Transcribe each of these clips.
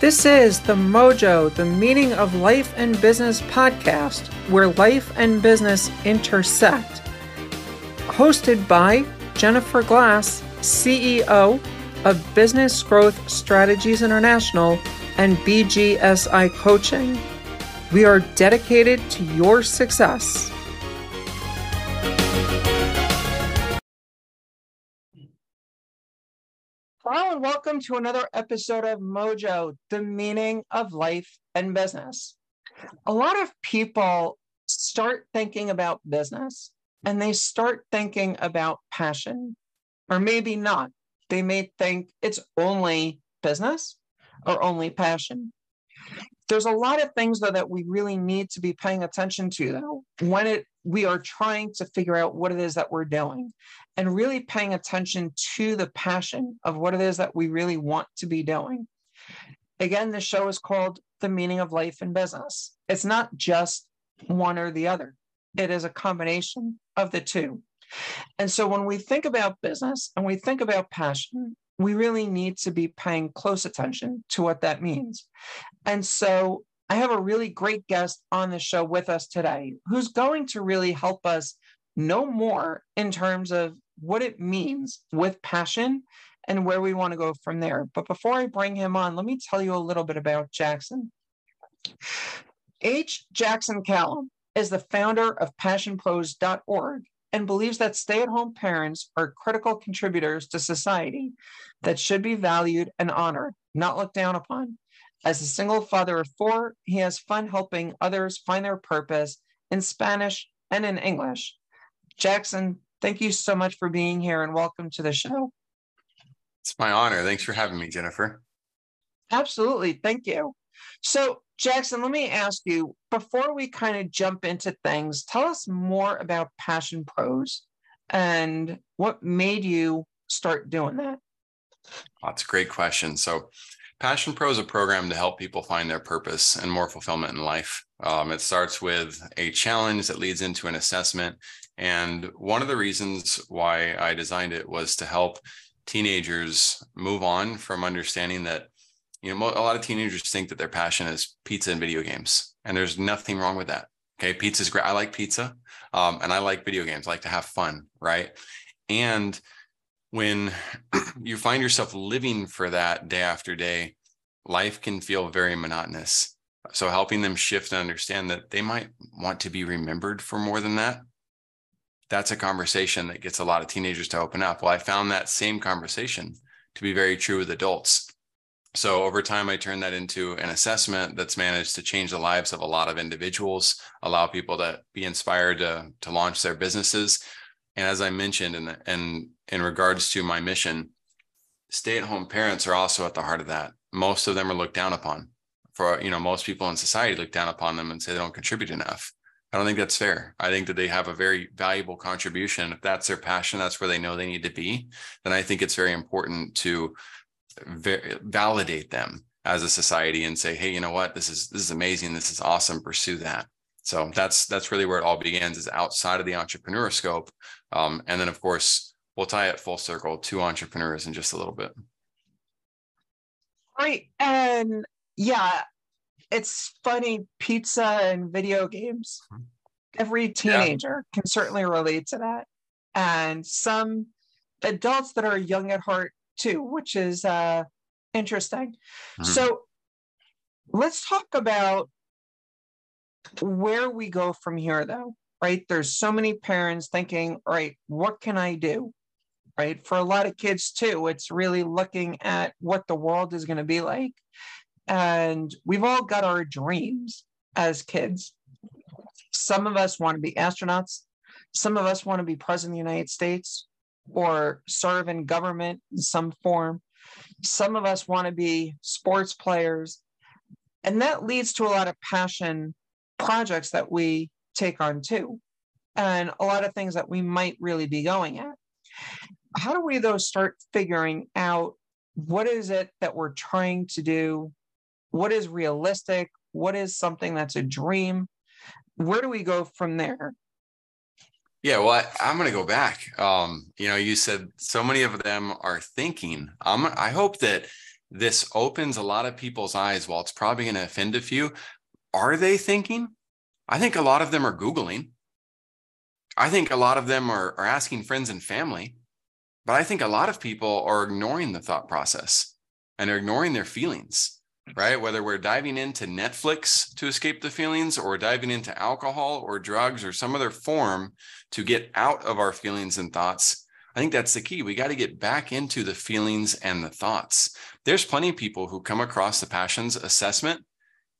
This is the Mojo, the Meaning of Life and Business podcast, where life and business intersect. Hosted by Jennifer Glass, CEO of Business Growth Strategies International and BGSI Coaching. We are dedicated to your success. Hello, and welcome to another episode of Mojo, the meaning of life and business. A lot of people start thinking about business and they start thinking about passion, or maybe not. They may think it's only business or only passion. There's a lot of things though that we really need to be paying attention to though when it we are trying to figure out what it is that we're doing and really paying attention to the passion of what it is that we really want to be doing. Again, the show is called The Meaning of Life and Business. It's not just one or the other, it is a combination of the two. And so when we think about business and we think about passion, we really need to be paying close attention to what that means. And so I have a really great guest on the show with us today who's going to really help us know more in terms of what it means with passion and where we want to go from there. But before I bring him on, let me tell you a little bit about Jackson. H. Jackson Callum is the founder of passionpros.org and believes that stay at home parents are critical contributors to society that should be valued and honored, not looked down upon. As a single father of four, he has fun helping others find their purpose in Spanish and in English. Jackson, thank you so much for being here and welcome to the show. It's my honor. Thanks for having me, Jennifer. Absolutely. Thank you. So, Jackson, let me ask you before we kind of jump into things, tell us more about Passion Pros and what made you start doing that. That's a great question. So, Passion Pro is a program to help people find their purpose and more fulfillment in life. Um, it starts with a challenge that leads into an assessment. And one of the reasons why I designed it was to help teenagers move on from understanding that, you know, a lot of teenagers think that their passion is pizza and video games. And there's nothing wrong with that. Okay. Pizza is great. I like pizza um, and I like video games. I like to have fun. Right. And when you find yourself living for that day after day, life can feel very monotonous. So helping them shift and understand that they might want to be remembered for more than that. That's a conversation that gets a lot of teenagers to open up. Well, I found that same conversation to be very true with adults. So over time, I turned that into an assessment that's managed to change the lives of a lot of individuals, allow people to be inspired to, to launch their businesses. And as I mentioned, and in, in regards to my mission, stay at home parents are also at the heart of that. Most of them are looked down upon. For, you know, most people in society look down upon them and say they don't contribute enough. I don't think that's fair. I think that they have a very valuable contribution. If that's their passion, that's where they know they need to be. Then I think it's very important to validate them as a society and say, hey, you know what? This is this is amazing. This is awesome. Pursue that. So that's that's really where it all begins. Is outside of the entrepreneur scope, um, and then of course we'll tie it full circle to entrepreneurs in just a little bit. Right. And yeah, it's funny pizza and video games. Every teenager yeah. can certainly relate to that. And some adults that are young at heart too, which is uh, interesting. Mm-hmm. So let's talk about where we go from here, though, right? There's so many parents thinking, all right, what can I do? Right? For a lot of kids, too, it's really looking at what the world is going to be like. And we've all got our dreams as kids. Some of us want to be astronauts, some of us want to be president of the United States or serve in government in some form. Some of us want to be sports players. And that leads to a lot of passion projects that we take on too, and a lot of things that we might really be going at how do we though start figuring out what is it that we're trying to do what is realistic what is something that's a dream where do we go from there yeah well I, am going to go back um, you know you said so many of them are thinking i hope that this opens a lot of people's eyes. While it's probably going to offend a few, are they thinking? I think a lot of them are Googling. I think a lot of them are, are asking friends and family. But I think a lot of people are ignoring the thought process and are ignoring their feelings, right? Whether we're diving into Netflix to escape the feelings or diving into alcohol or drugs or some other form to get out of our feelings and thoughts, I think that's the key. We got to get back into the feelings and the thoughts. There's plenty of people who come across the passions assessment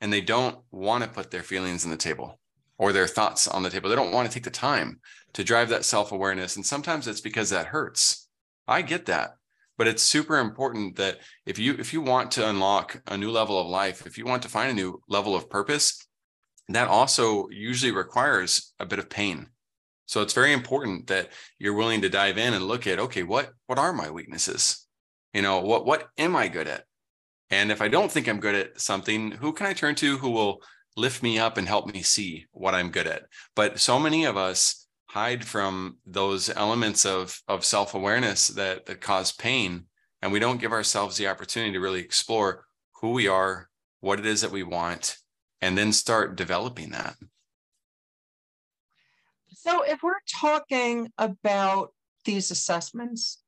and they don't want to put their feelings on the table or their thoughts on the table. They don't want to take the time to drive that self awareness. And sometimes it's because that hurts. I get that. But it's super important that if you if you want to unlock a new level of life, if you want to find a new level of purpose, that also usually requires a bit of pain. So it's very important that you're willing to dive in and look at okay, what what are my weaknesses? You know, what what am I good at? And if I don't think I'm good at something, who can I turn to who will lift me up and help me see what I'm good at? But so many of us hide from those elements of of self-awareness that that cause pain. And we don't give ourselves the opportunity to really explore who we are what it is that we want and then start developing that. So if we're talking about these assessments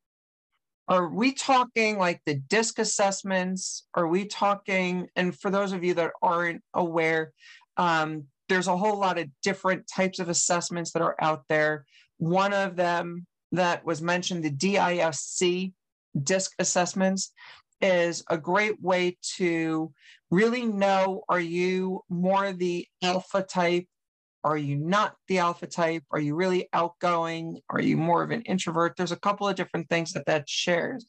are we talking like the DISC assessments? Are we talking and for those of you that aren't aware um, there's a whole lot of different types of assessments that are out there. One of them that was mentioned, the DISC DISC assessments, is a great way to really know are you more the alpha type? Are you not the alpha type? Are you really outgoing? Are you more of an introvert? There's a couple of different things that that shares.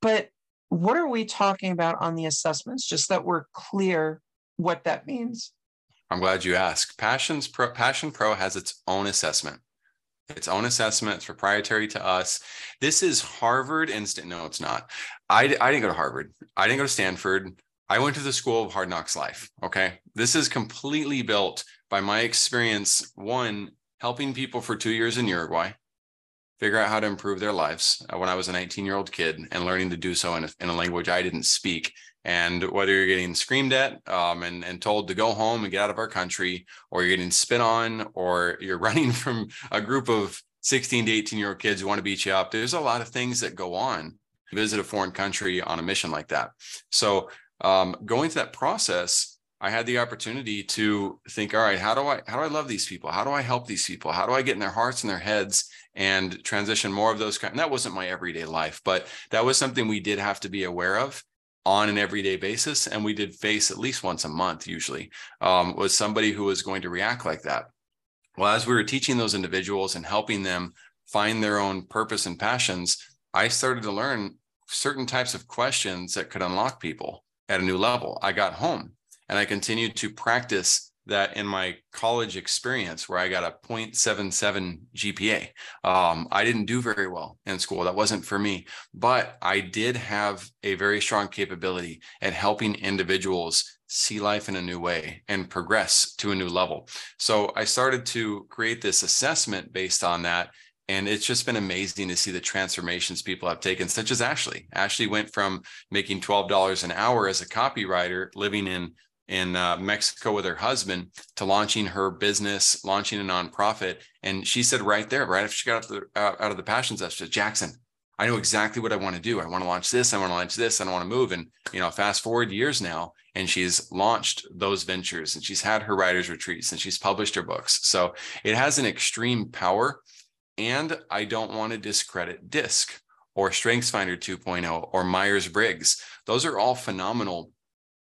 But what are we talking about on the assessments? Just that we're clear what that means. I'm glad you asked. Passions Pro, Passion Pro has its own assessment. Its own assessment. It's proprietary to us. This is Harvard Instant. No, it's not. I, I didn't go to Harvard. I didn't go to Stanford. I went to the School of Hard Knocks Life. Okay. This is completely built by my experience. One, helping people for two years in Uruguay figure out how to improve their lives uh, when I was a 19 year old kid and learning to do so in a, in a language I didn't speak and whether you're getting screamed at um, and, and told to go home and get out of our country, or you're getting spit on, or you're running from a group of 16 to 18 year old kids who want to beat you up, there's a lot of things that go on. Visit a foreign country on a mission like that. So, um, going through that process, I had the opportunity to think, all right, how do I how do I love these people? How do I help these people? How do I get in their hearts and their heads and transition more of those kind? And that wasn't my everyday life, but that was something we did have to be aware of on an everyday basis and we did face at least once a month usually um, was somebody who was going to react like that. Well as we were teaching those individuals and helping them find their own purpose and passions i started to learn certain types of questions that could unlock people at a new level. I got home and i continued to practice that in my college experience where I got a 0.77 GPA. Um, I didn't do very well in school. That wasn't for me, but I did have a very strong capability at helping individuals see life in a new way and progress to a new level. So I started to create this assessment based on that. And it's just been amazing to see the transformations people have taken, such as Ashley. Ashley went from making $12 an hour as a copywriter, living in in uh, Mexico with her husband to launching her business, launching a nonprofit. And she said right there, right after she got out, the, out, of the passion test, said, Jackson, I know exactly what I want to do. I want to launch this. I want to launch this. I don't want to move. And, you know, fast forward years now, and she's launched those ventures and she's had her writers retreats and she's published her books. So it has an extreme power. And I don't want to discredit DISC or StrengthsFinder 2.0 or Myers Briggs. Those are all phenomenal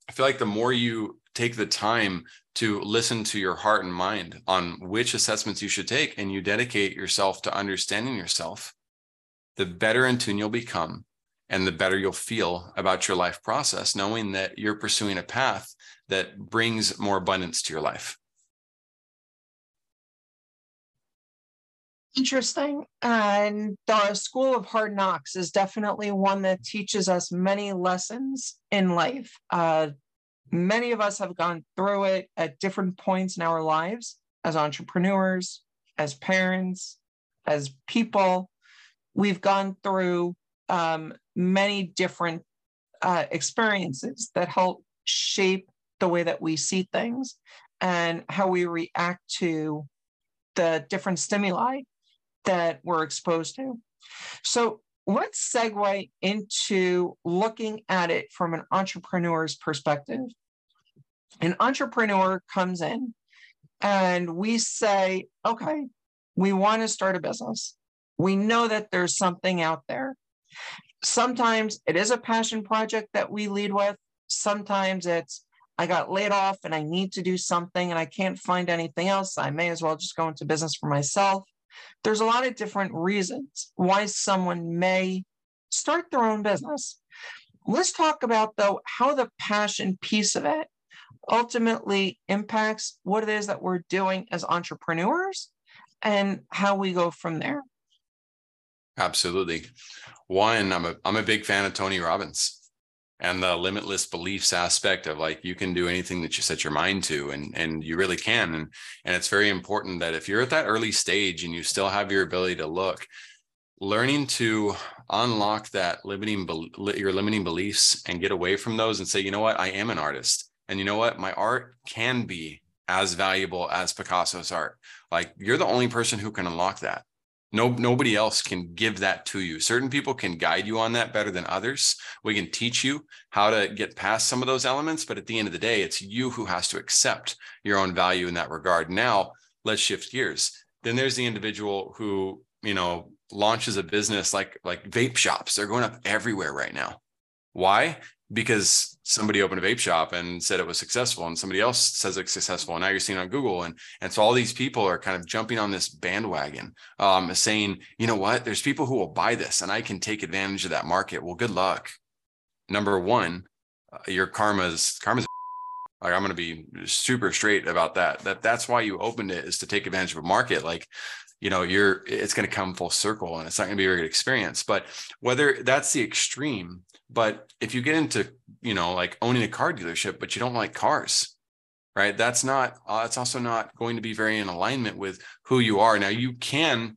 I feel like the more you take the time to listen to your heart and mind on which assessments you should take and you dedicate yourself to understanding yourself, the better in tune you'll become and the better you'll feel about your life process, knowing that you're pursuing a path that brings more abundance to your life. Interesting. And the School of Hard Knocks is definitely one that teaches us many lessons in life. Uh, many of us have gone through it at different points in our lives as entrepreneurs, as parents, as people. We've gone through um, many different uh, experiences that help shape the way that we see things and how we react to the different stimuli that we're exposed to. So let's segue into looking at it from an entrepreneur's perspective. An entrepreneur comes in and we say, okay, we want to start a business. We know that there's something out there. Sometimes it is a passion project that we lead with. Sometimes it's, I got laid off and I need to do something and I can't find anything else. I may as well just go into business for myself. There's a lot of different reasons why someone may start their own business. Let's talk about, though, how the passion piece of it ultimately impacts what it is that we're doing as entrepreneurs and how we go from there. Absolutely. One, I'm a I'm a big fan of Tony Robbins and the limitless beliefs aspect of like you can do anything that you set your mind to and and you really can and and it's very important that if you're at that early stage and you still have your ability to look learning to unlock that limiting your limiting beliefs and get away from those and say you know what? I am an artist. And you know what? My art can be as valuable as Picasso's art. Like you're the only person who can unlock that no, nobody else can give that to you. Certain people can guide you on that better than others. We can teach you how to get past some of those elements, but at the end of the day, it's you who has to accept your own value in that regard. Now, let's shift gears. Then there's the individual who, you know, launches a business like like vape shops. They're going up everywhere right now. Why? Because somebody opened a vape shop and said it was successful and somebody else says it's successful and now you're seeing on google and and so all these people are kind of jumping on this bandwagon um, saying you know what? There's people who will buy this and i can take advantage of that market. Well good luck. Number one uh, your karma's karma's like i'm going to be super straight about that. That that's why you opened it is to take advantage of a market. Like you know you're it's going to come full circle and it's not going to be a very good experience. But whether that's the extreme but if you get into you know like owning a car dealership but you don't like cars right that's not uh, it's also not going to be very in alignment with who you are now you can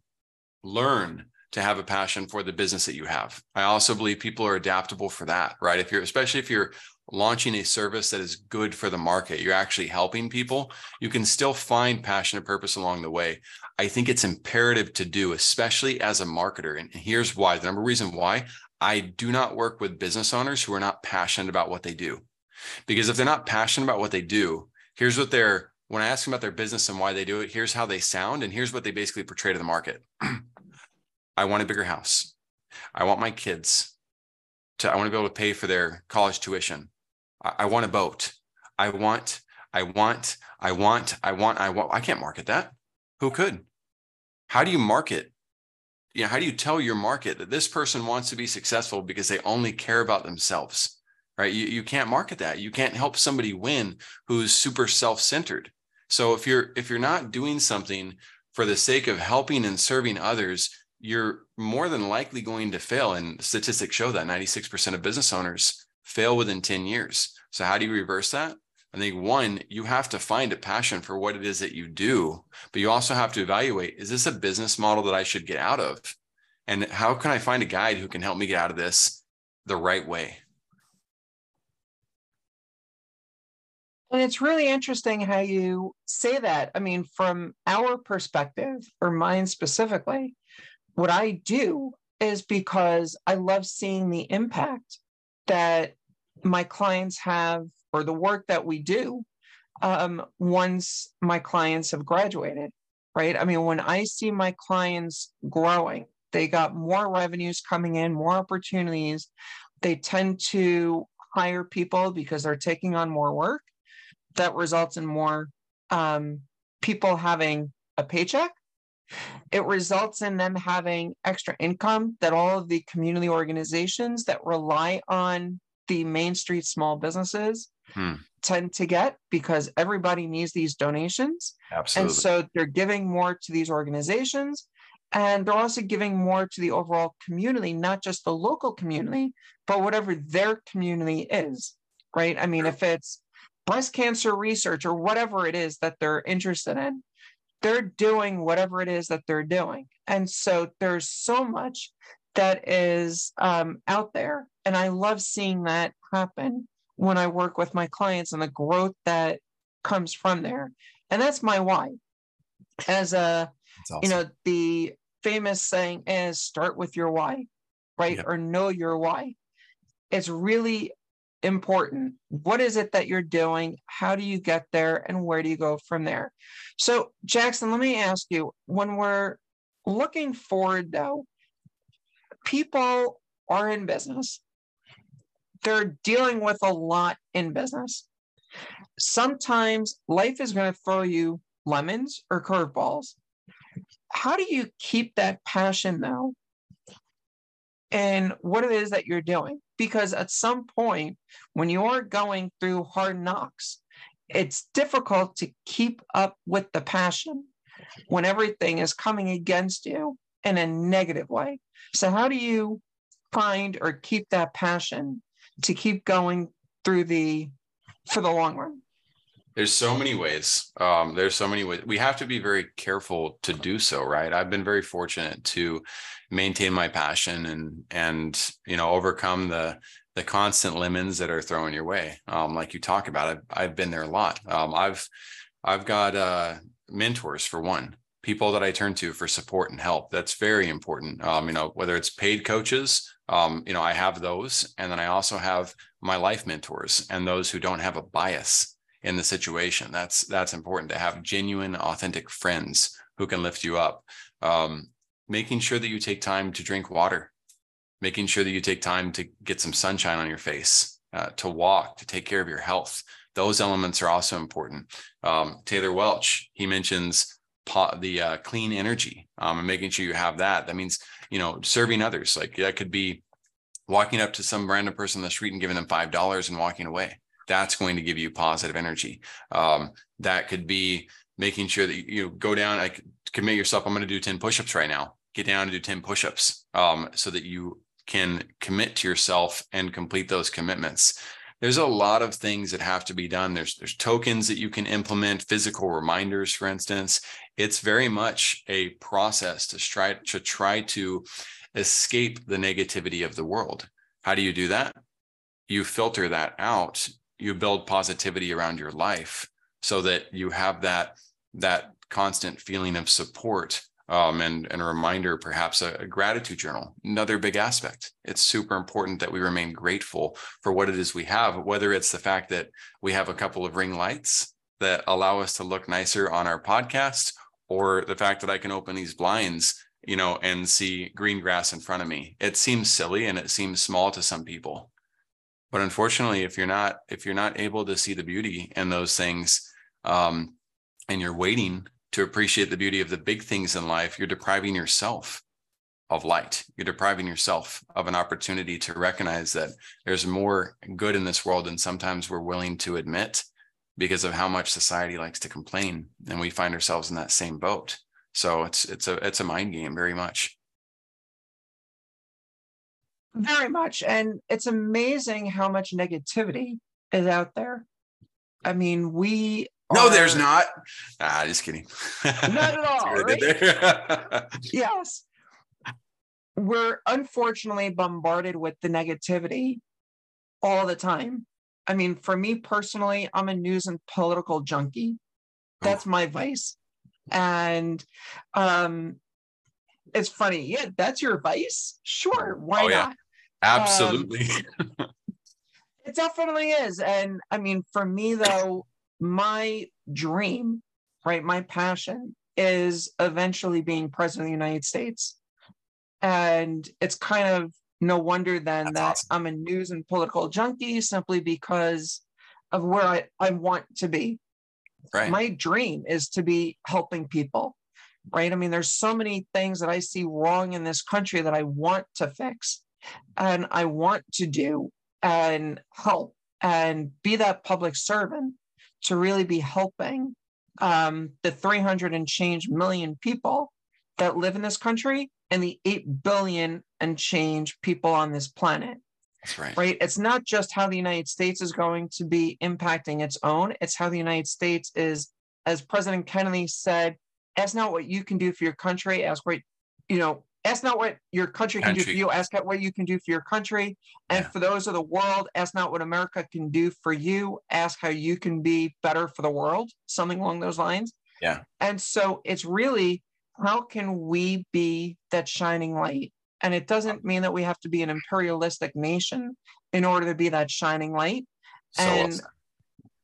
learn to have a passion for the business that you have i also believe people are adaptable for that right if you're especially if you're launching a service that is good for the market, you're actually helping people, you can still find passion and purpose along the way. I think it's imperative to do, especially as a marketer. And here's why the number reason why I do not work with business owners who are not passionate about what they do. Because if they're not passionate about what they do, here's what they're, when I ask them about their business and why they do it, here's how they sound. And here's what they basically portray to the market I want a bigger house. I want my kids to, I want to be able to pay for their college tuition. I, I want a boat. I want, I want, I want, I want, I want. I can't market that. Who could? How do you market? You know, how do you tell your market that this person wants to be successful because they only care about themselves? Right? You, you can't market that. You can't help somebody win who's super self-centered. So if you're if you're not doing something for the sake of helping and serving others, you're more than likely going to fail. And statistics show that 96% of business owners fail within 10 years. So, how do you reverse that? I think one, you have to find a passion for what it is that you do, but you also have to evaluate is this a business model that I should get out of? And how can I find a guide who can help me get out of this the right way? And it's really interesting how you say that. I mean, from our perspective, or mine specifically, what I do is because I love seeing the impact that my clients have or the work that we do um, once my clients have graduated, right? I mean, when I see my clients growing, they got more revenues coming in, more opportunities. They tend to hire people because they're taking on more work. That results in more um, people having a paycheck. It results in them having extra income that all of the community organizations that rely on the Main Street small businesses hmm. tend to get because everybody needs these donations. Absolutely. And so they're giving more to these organizations and they're also giving more to the overall community, not just the local community, but whatever their community is, right? I mean, if it's breast cancer research or whatever it is that they're interested in, they're doing whatever it is that they're doing. And so there's so much that is um, out there And I love seeing that happen when I work with my clients and the growth that comes from there. And that's my why. As a, awesome. you know, the famous saying is start with your why, right? Yep. Or know your why. It's really important. What is it that you're doing? How do you get there? And where do you go from there? So, Jackson, let me ask you when we're looking forward, though, people are in business, they're dealing with a lot in business. Sometimes life is going to throw you lemons or curveballs. How do you keep that passion, though, and what it is that you're doing? because at some point when you are going through hard knocks it's difficult to keep up with the passion when everything is coming against you in a negative way so how do you find or keep that passion to keep going through the for the long run. There's so many ways. Um, there's so many ways. We have to be very careful to do so right? I've been very fortunate to maintain my passion and and you know overcome the the constant lemons that are thrown your way. Um, like you talk about I've, I've been there a lot. Um, i've i've got uh, mentors for one people that i turn to for support and help. That's very important. Um, you know whether it's paid coaches um, you know i have those and then i also have my life mentors and those who don't have a bias in the situation. That's that's important to have genuine authentic friends who can lift you up. Um, making sure that you take time to drink water, making sure that you take time to get some sunshine on your face, uh, to walk, to take care of your health. Those elements are also important. Um, Taylor Welch, he mentions the uh, clean energy um, and making sure you have that. That means, you know, serving others. Like that could be walking up to some random person on the street and giving them $5 and walking away. That's going to give you positive energy. Um, that could be making sure that you, go down, like commit yourself. I'm going to do 10 push-ups right now get down and do 10 push-ups um, so that you can commit to yourself and complete those commitments there's a lot of things that have to be done there's there's tokens that you can implement physical reminders for instance it's very much a process to try to try to escape the negativity of the world. How do you do that? You filter that out. You build positivity around your life so that you have that that constant feeling of support um, and, and a reminder, perhaps a, a, gratitude journal, another big aspect. It's super important that we remain grateful for what it is we have, whether it's the fact that we have a couple of ring lights that allow us to look nicer on our podcast, or the fact that I can open these blinds, you know, and see green grass in front of me. It seems silly and it seems small to some people. But unfortunately, if you're not if you're not able to see the beauty in those things, um, and you're waiting to appreciate the beauty of the big things in life, you're depriving yourself of light. You're depriving yourself of an opportunity to recognize that there's more good in this world than sometimes we're willing to admit because of how much society likes to complain and we find ourselves in that same boat. So it's it's a it's a mind game very much. Very much and it's amazing how much negativity is out there. I mean, we no, are... there's not. Ah, just kidding. Not at all. right? yes. We're unfortunately bombarded with the negativity all the time. I mean, for me personally, I'm a news and political junkie. That's my vice. And um it's funny. Yeah, that's your vice. Sure. Why oh, yeah. not? Absolutely. Um, it definitely is. And I mean, for me though, my dream, right, my passion is eventually being president of the United States. And it's kind of no wonder then That's that awesome. I'm a news and political junkie simply because of where I, I want to be. Right. My dream is to be helping people, right? I mean, there's so many things that I see wrong in this country that I want to fix and I want to do and help and be that public servant to really be helping um, the 300 and change million people that live in this country and the 8 billion and change people on this planet. That's right. Right. It's not just how the United States is going to be impacting its own, it's how the United States is, as President Kennedy said, ask not what you can do for your country, ask what, you know, ask not what your country can do for you, ask what you can do for your country. And Yeah. for those of the world, ask not what America can do for you, ask how you can be better for the world, something along those lines. Yeah. And so it's really how can we be that shining light? And it doesn't mean that we have to be an imperialistic nation in order to be that shining light. So and said.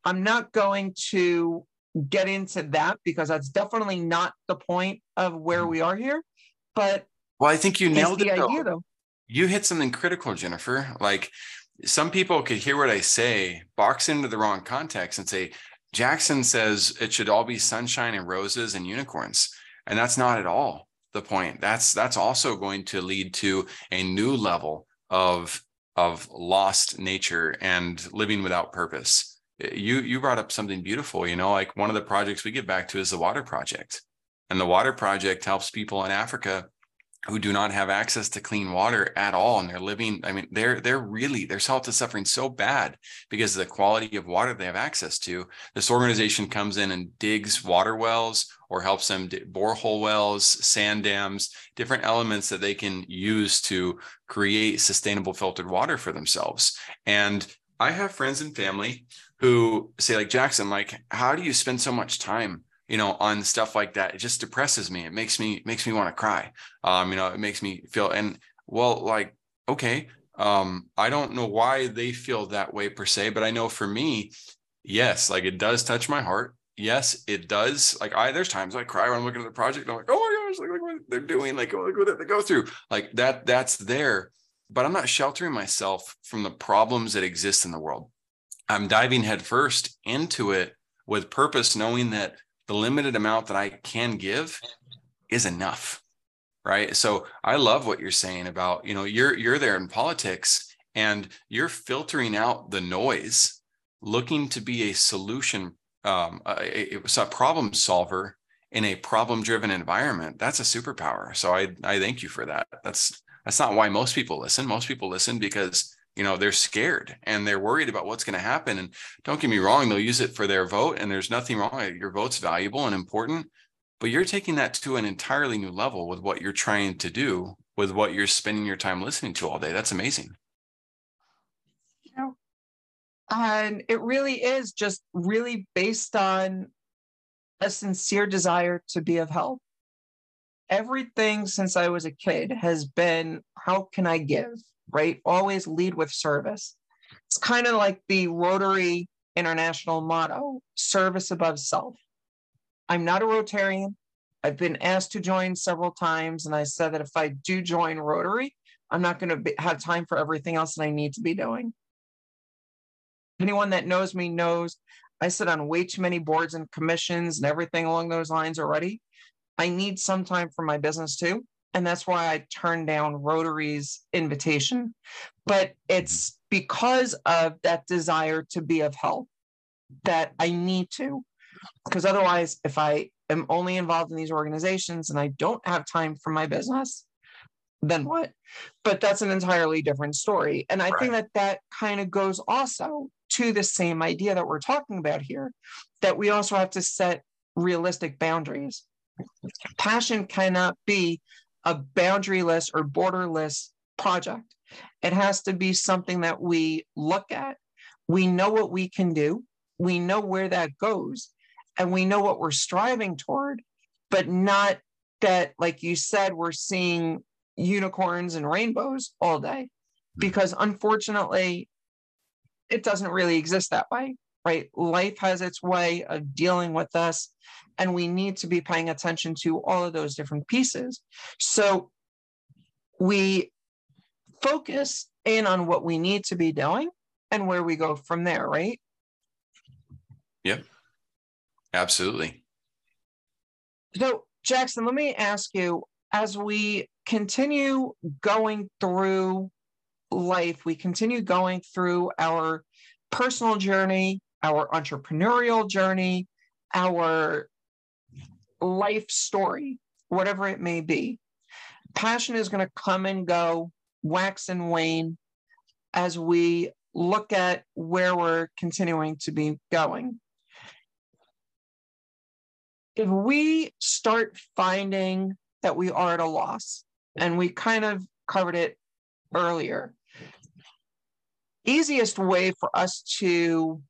I'm not going to get into that because that's definitely not the point of where Mhm. we are here. But well, I think you nailed the it. though. though. you hit something critical, Jennifer. Like some people could hear what I say, box into the wrong context, and say, Jackson says it should all be sunshine and roses and unicorns. And that's not at all the point. That's that's also going to lead to a new level of of lost nature and living without purpose. You you brought up something beautiful, you know, like one of the projects we give back to is the water project. And the water project helps people in Africa who do not have access to clean water at all and they're living i mean they're they're really their health is suffering so bad because of the quality of water they have access to. This organization comes in and digs water wells or helps them borehole wells sand dams different elements that they can use to create sustainable filtered water for themselves. And i have friends and family who say like jackson like how do you spend so much time you know on stuff like that it just depresses me. It makes me makes me want to cry. Um you know it makes me feel and well like okay um i don't know why they feel that way per se but i know for me yes like it does touch my heart. Yes it does like i there's times i cry when i'm looking at the project i'm like oh my gosh like, what they're doing like look what they go through. Like that that's there but i'm not sheltering myself from the problems that exist in the world. I'm diving headfirst into it with purpose knowing that the limited amount that i can give is enough right? So i love what you're saying about you know you're you're there in politics and you're filtering out the noise looking to be a solution um a, a, a problem solver in a problem driven environment that's a superpower. So i i thank you for that. That's that's not why most people listen. Most people listen because you know they're scared and they're worried about what's going to happen. And don't get me wrong they'll use it for their vote and there's nothing wrong uh, your vote's valuable and important but you're taking that to an entirely new level with what you're trying to do with what you're spending your time listening to all day. That's amazing. And it really is just really based on a sincere desire to be of help. Everything since I was a kid has been how can I give, right? Always lead with service. It's kind of like the Rotary International motto service above self. I'm not a Rotarian. I've been asked to join several times, and I said that if I do join Rotary, I'm not going to have time for everything else that I need to be doing. Anyone that knows me knows I sit on way too many boards and commissions and everything along those lines already. I need some time for my business too. And that's why I turned down Rotary's invitation. But it's because of that desire to be of help that I need to. Because otherwise, if I am only involved in these organizations and I don't have time for my business, then what? But that's an entirely different story. And I think that that kind of goes also to the same idea that we're talking about here that we also have to set realistic boundaries. Passion cannot be a boundaryless or borderless project. It has to be something that we look at. We know what we can do, we know where that goes, and we know what we're striving toward, but not that, like you said, we're seeing unicorns and rainbows all day. Hmm. Because unfortunately, it doesn't really exist that way, right? Life has its way of dealing with us, and we need to be paying attention to all of those different pieces. So we focus in on what we need to be doing and where we go from there, right? Yep. Absolutely. So, Jackson, let me ask you as we continue going through life, we continue going through our personal journey, our entrepreneurial journey, our life story, whatever it may be. Passion is going to come and go, wax and wane as we look at where we're continuing to be going. If we start finding that we are at a loss, and we kind of covered it earlier. Easiest way for us to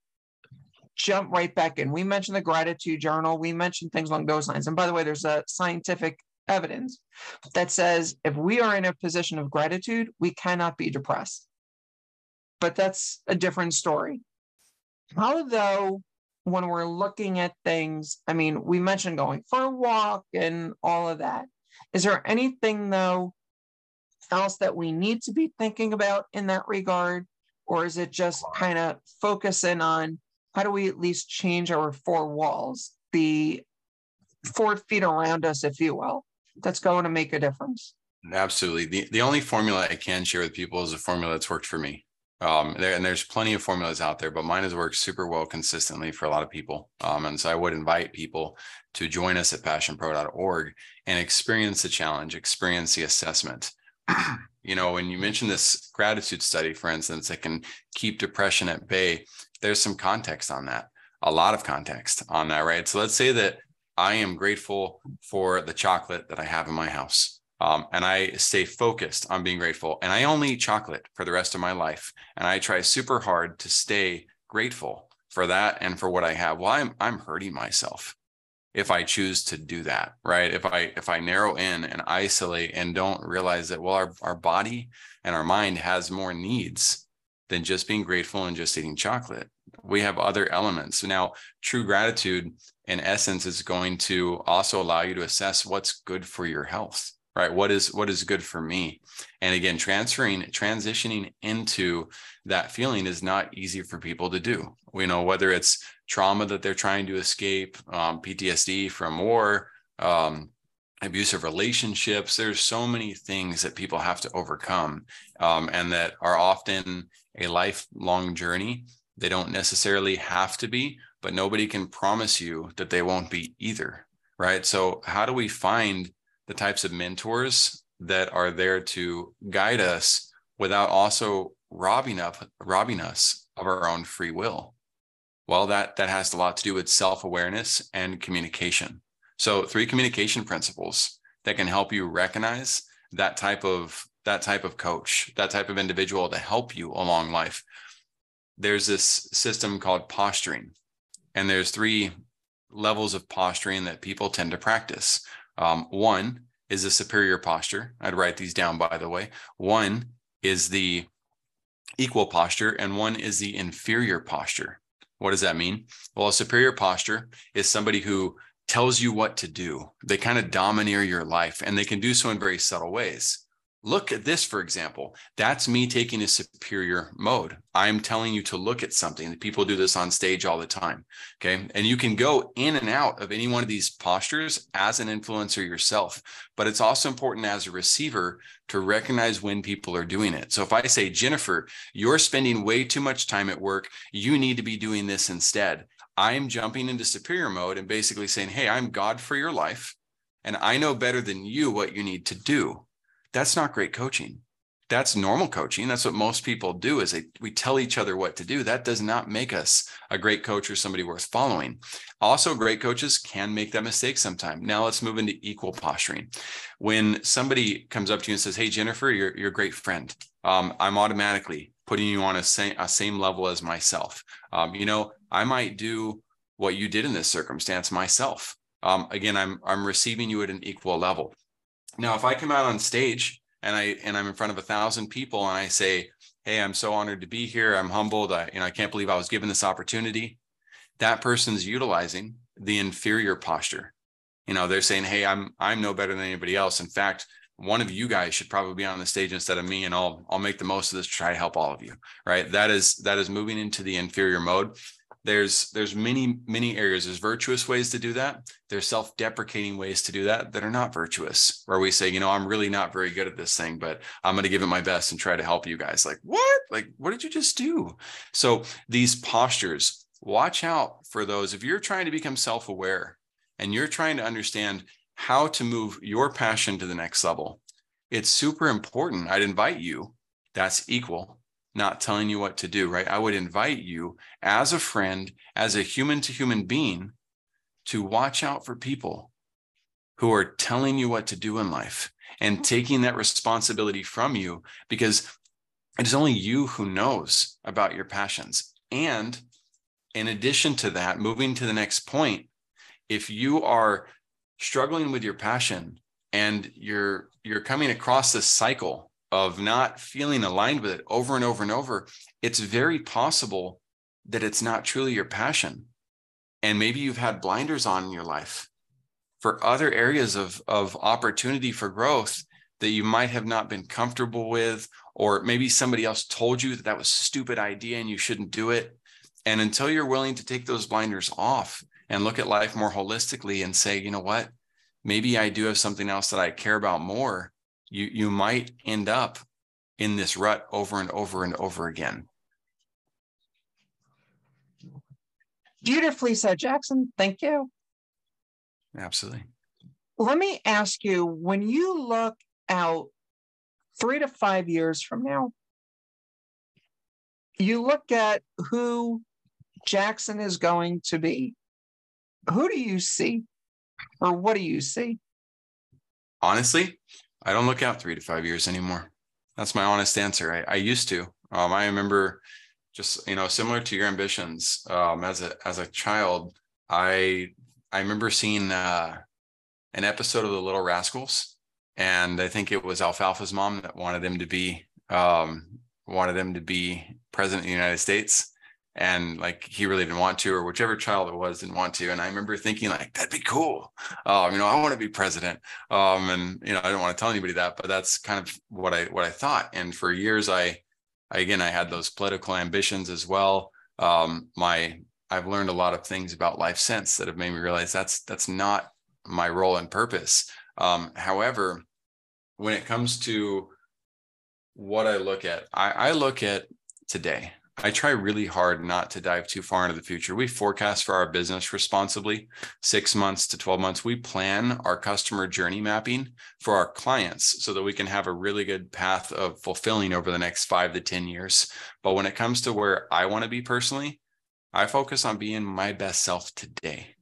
jump right back in. We mentioned the gratitude journal. We mentioned things along those lines. And by the way, there's a scientific evidence that says if we are in a position of gratitude, we cannot be depressed. But that's a different story. How though, when we're looking at things, I mean, we mentioned going for a walk and all of that. Is there anything though else that we need to be thinking about in that regard? Or is it just kind of focusing on how do we at least change our four walls, the four feet around us, if you will? That's going to make a difference. Absolutely. The, the only formula I can share with people is a formula that's worked for me. Um, there, and there's plenty of formulas out there, but mine has worked super well consistently for a lot of people. Um, and so I would invite people to join us at passionpro.org and experience the challenge, experience the assessment. you know, when you mention this gratitude study, for instance, that can keep depression at bay, there's some context on that, a lot of context on that, right? So let's say that I am grateful for the chocolate that I have in my house. Um, and I stay focused on being grateful. And I only eat chocolate for the rest of my life. And I try super hard to stay grateful for that and for what I have. Well, I'm I'm hurting myself if I choose to do that, right? If I if I narrow in and isolate and don't realize that, well, our, our body and our mind has more needs than just being grateful and just eating chocolate. We have other elements. So now true gratitude in essence is going to also allow you to assess what's good for your health right what is what is good for me and again transferring transitioning into that feeling is not easy for people to do we know whether it's trauma that they're trying to escape um, ptsd from war um, abusive relationships there's so many things that people have to overcome um, and that are often a lifelong journey. They don't necessarily have to be but nobody can promise you that they won't be either right? So how do we find the types of mentors that are there to guide us without also robbing up robbing us of our own free will? Well that that has a lot to do with self-awareness and communication. So three communication principles that can help you recognize that type of that type of coach that type of individual to help you along life there's this system called posturing and there's three levels of posturing that people tend to practice um, one is a superior posture. I'd write these down, by the way. One is the equal posture, and one is the inferior posture. What does that mean? Well, a superior posture is somebody who tells you what to do. They kind of domineer your life, and they can do so in very subtle ways. Look at this, for example. That's me taking a superior mode. I'm telling you to look at something. People do this on stage all the time. Okay. And you can go in and out of any one of these postures as an influencer yourself. But it's also important as a receiver to recognize when people are doing it. So if I say, Jennifer, you're spending way too much time at work, you need to be doing this instead. I'm jumping into superior mode and basically saying, Hey, I'm God for your life. And I know better than you what you need to do that's not great coaching. That's normal coaching. That's what most people do is they, we tell each other what to do. That does not make us a great coach or somebody worth following. Also great coaches can make that mistake sometime. Now let's move into equal posturing. When somebody comes up to you and says hey jennifer you're, you're a great friend. Um, i'm automatically putting you on a same, a same level as myself. Um, you know i might do what you did in this circumstance myself. Um, again i'm i'm receiving you at an equal level now, if I come out on stage and I and I'm in front of a thousand people and I say, "Hey, I'm so honored to be here. I'm humbled. I, you know, I can't believe I was given this opportunity." That person's utilizing the inferior posture. You know, they're saying, "Hey, I'm I'm no better than anybody else. In fact, one of you guys should probably be on the stage instead of me, and I'll I'll make the most of this to try to help all of you." Right? That is that is moving into the inferior mode there's there's many many areas. There's virtuous ways to do that. There's self-deprecating ways to do that that are not virtuous where we say you know i'm really not very good at this thing but i'm going to give it my best and try to help you guys. Like what? Like what did you just do? So these postures watch out for those. If you're trying to become self-aware and you're trying to understand how to move your passion to the next level it's super important. I'd invite you that's equal not telling you what to do, right? I would invite you as a friend, as a human to human being, to watch out for people who are telling you what to do in life and mm-hmm. taking that responsibility from you because it is only you who knows about your passions. And in addition to that, moving to the next point, if you are struggling with your passion and you're you're coming across this cycle of not feeling aligned with it over and over and over, it's very possible that it's not truly your passion. And maybe you've had blinders on in your life for other areas of, of opportunity for growth that you might have not been comfortable with, or maybe somebody else told you that that was a stupid idea and you shouldn't do it. And until you're willing to take those blinders off and look at life more holistically and say, you know what, maybe I do have something else that I care about more, you, you might end up in this rut over and over and over again. Beautifully said, Jackson. Thank you. Absolutely. Let me ask you when you look out three to five years from now, you look at who Jackson is going to be. Who do you see? Or what do you see? Honestly, I don't look out three to five years anymore. That's my honest answer. I, I used to. Um, I remember just you know similar to your ambitions um, as a as a child. I I remember seeing uh, an episode of The Little Rascals, and I think it was Alfalfa's mom that wanted him to be um, wanted him to be president of the United States and like he really didn't want to or whichever child it was didn't want to and i remember thinking like that'd be cool. Um you know i want to be president. Um and you know i don't want to tell anybody that but that's kind of what i what i thought and for years i, I again i had those political ambitions as well. Um my i've learned a lot of things about life since that have made me realize that's that's not my role and purpose. Um however when it comes to what i look at i i look at today I try really hard not to dive too far into the future. We forecast for our business responsibly, six months to 12 months. We plan our customer journey mapping for our clients so that we can have a really good path of fulfilling over the next five to 10 years. But when it comes to where I want to be personally, I focus on being my best self today.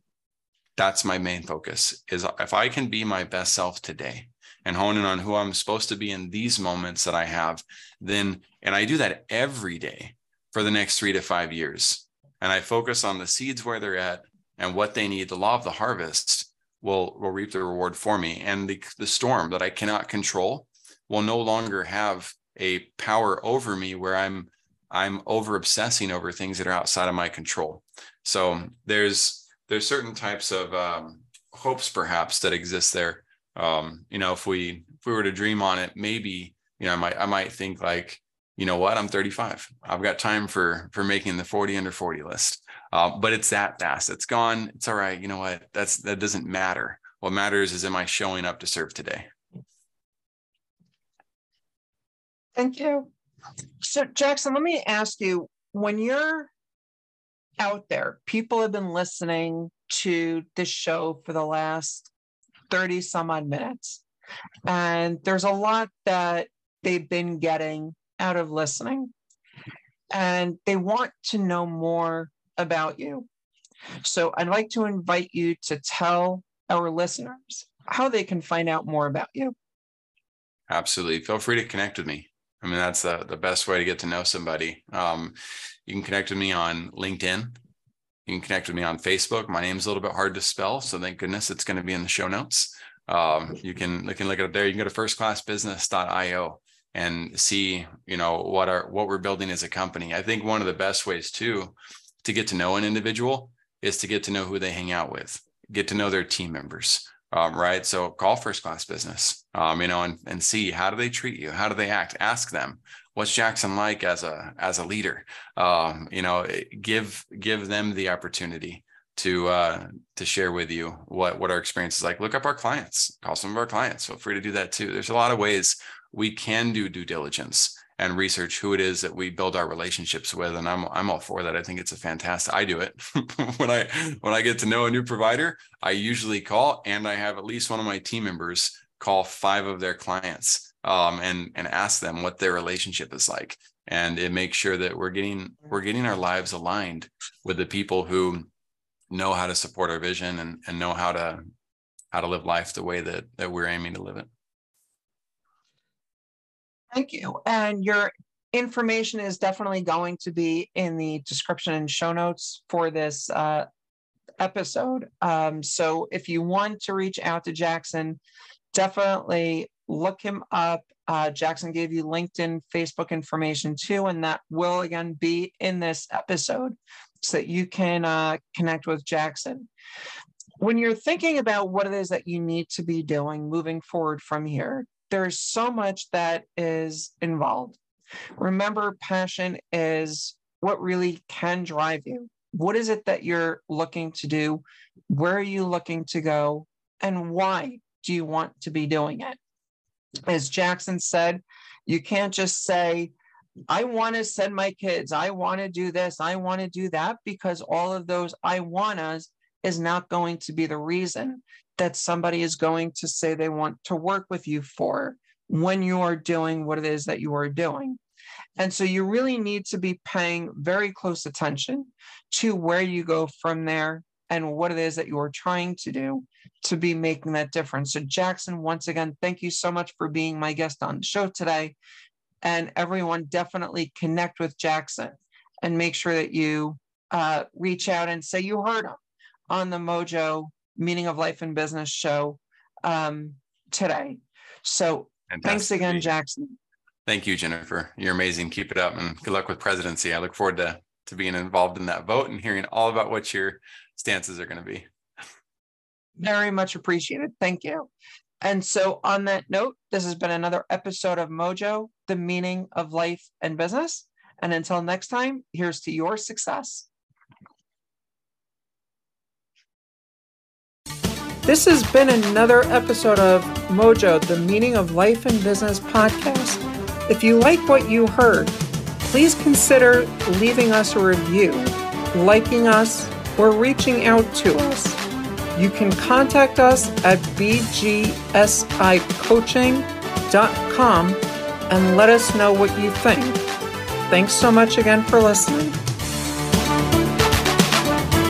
That's my main focus is if I can be my best self today and hone in on who I'm supposed to be in these moments that I have, then, and I do that every day for the next three to five years. And I focus on the seeds where they're at and what they need. The law of the harvest will, will reap the reward for me. And the, the storm that I cannot control will no longer have a power over me where I'm I'm over obsessing over things that are outside of my control. So there's there's certain types of um, hopes perhaps that exist there. Um, you know, if we if we were to dream on it, maybe you know I might I might think like you know what? I'm 35 i've got time for for making the 40 under 40 list. Uh, but it's that fast. It's gone. It's all right. You know what? That's that doesn't matter. What matters is am i showing up to serve today? Thank you. So jackson let me ask you when you're out there people have been listening to this show for the last 30 some odd minutes and there's a lot that they've been getting out of listening and they want to know more about you. So I'd like to invite you to tell our listeners how they can find out more about you. Absolutely. Feel free to connect with me. I mean, that's the, the best way to get to know somebody. Um, you can connect with me on LinkedIn. You can connect with me on Facebook. My name's a little bit hard to spell, so thank goodness it's going to be in the show notes. Um, you can you can look it up there. You can go to firstclassbusiness.io and see you know what are what we're building as a company. I think one of the best ways too to get to know an individual is to get to know who they hang out with get to know their team members um, right? So call first class business um, you know and, and see how do they treat you? How do they act? Ask them what's jackson like as a as a leader? Um, you know give give them the opportunity to uh to share with you what what our experience is like. Look up our clients call some of our clients feel free to do that too. There's a lot of ways we can do due diligence and research who it is that we build our relationships with and i'm i'm all for that. I think it's a fantastic i do it. When i when i get to know a new provider i usually call and i have at least one of my team members call five of their clients um, and and ask them what their relationship is like. And it makes sure that we're getting we're getting our lives aligned with the people who know how to support our vision and, and know how to how to live life the way that that we're aiming to live it. Thank you. And your information is definitely going to be in the description and show notes for this uh, episode. Um, so if you want to reach out to Jackson, definitely look him up. Uh, Jackson gave you LinkedIn, Facebook information too, and that will again be in this episode so that you can uh, connect with Jackson. When you're thinking about what it is that you need to be doing moving forward from here, there's so much that is involved. Remember, passion is what really can drive you. What is it that you're looking to do? Where are you looking to go? And why do you want to be doing it? As Jackson said, you can't just say, I want to send my kids, I want to do this, I want to do that, because all of those I wannas is not going to be the reason that somebody is going to say they want to work with you for when you are doing what it is that you are doing. And so you really need to be paying very close attention to where you go from there and what it is that you are trying to do to be making that difference. So, Jackson, once again, thank you so much for being my guest on the show today. And everyone, definitely connect with Jackson and make sure that you uh, reach out and say you heard him on the Mojo Meaning of Life and Business show um, today. So Fantastic. thanks again, Jackson. Thank you, Jennifer. You're amazing. Keep it up and good luck with presidency. I look forward to, to being involved in that vote and hearing all about what your stances are going to be. Very much appreciated. Thank you. And so, on that note, this has been another episode of Mojo, the meaning of life and business. And until next time, here's to your success. This has been another episode of Mojo, the Meaning of Life and Business podcast. If you like what you heard, please consider leaving us a review, liking us, or reaching out to us. You can contact us at bgsicoaching.com and let us know what you think. Thanks so much again for listening.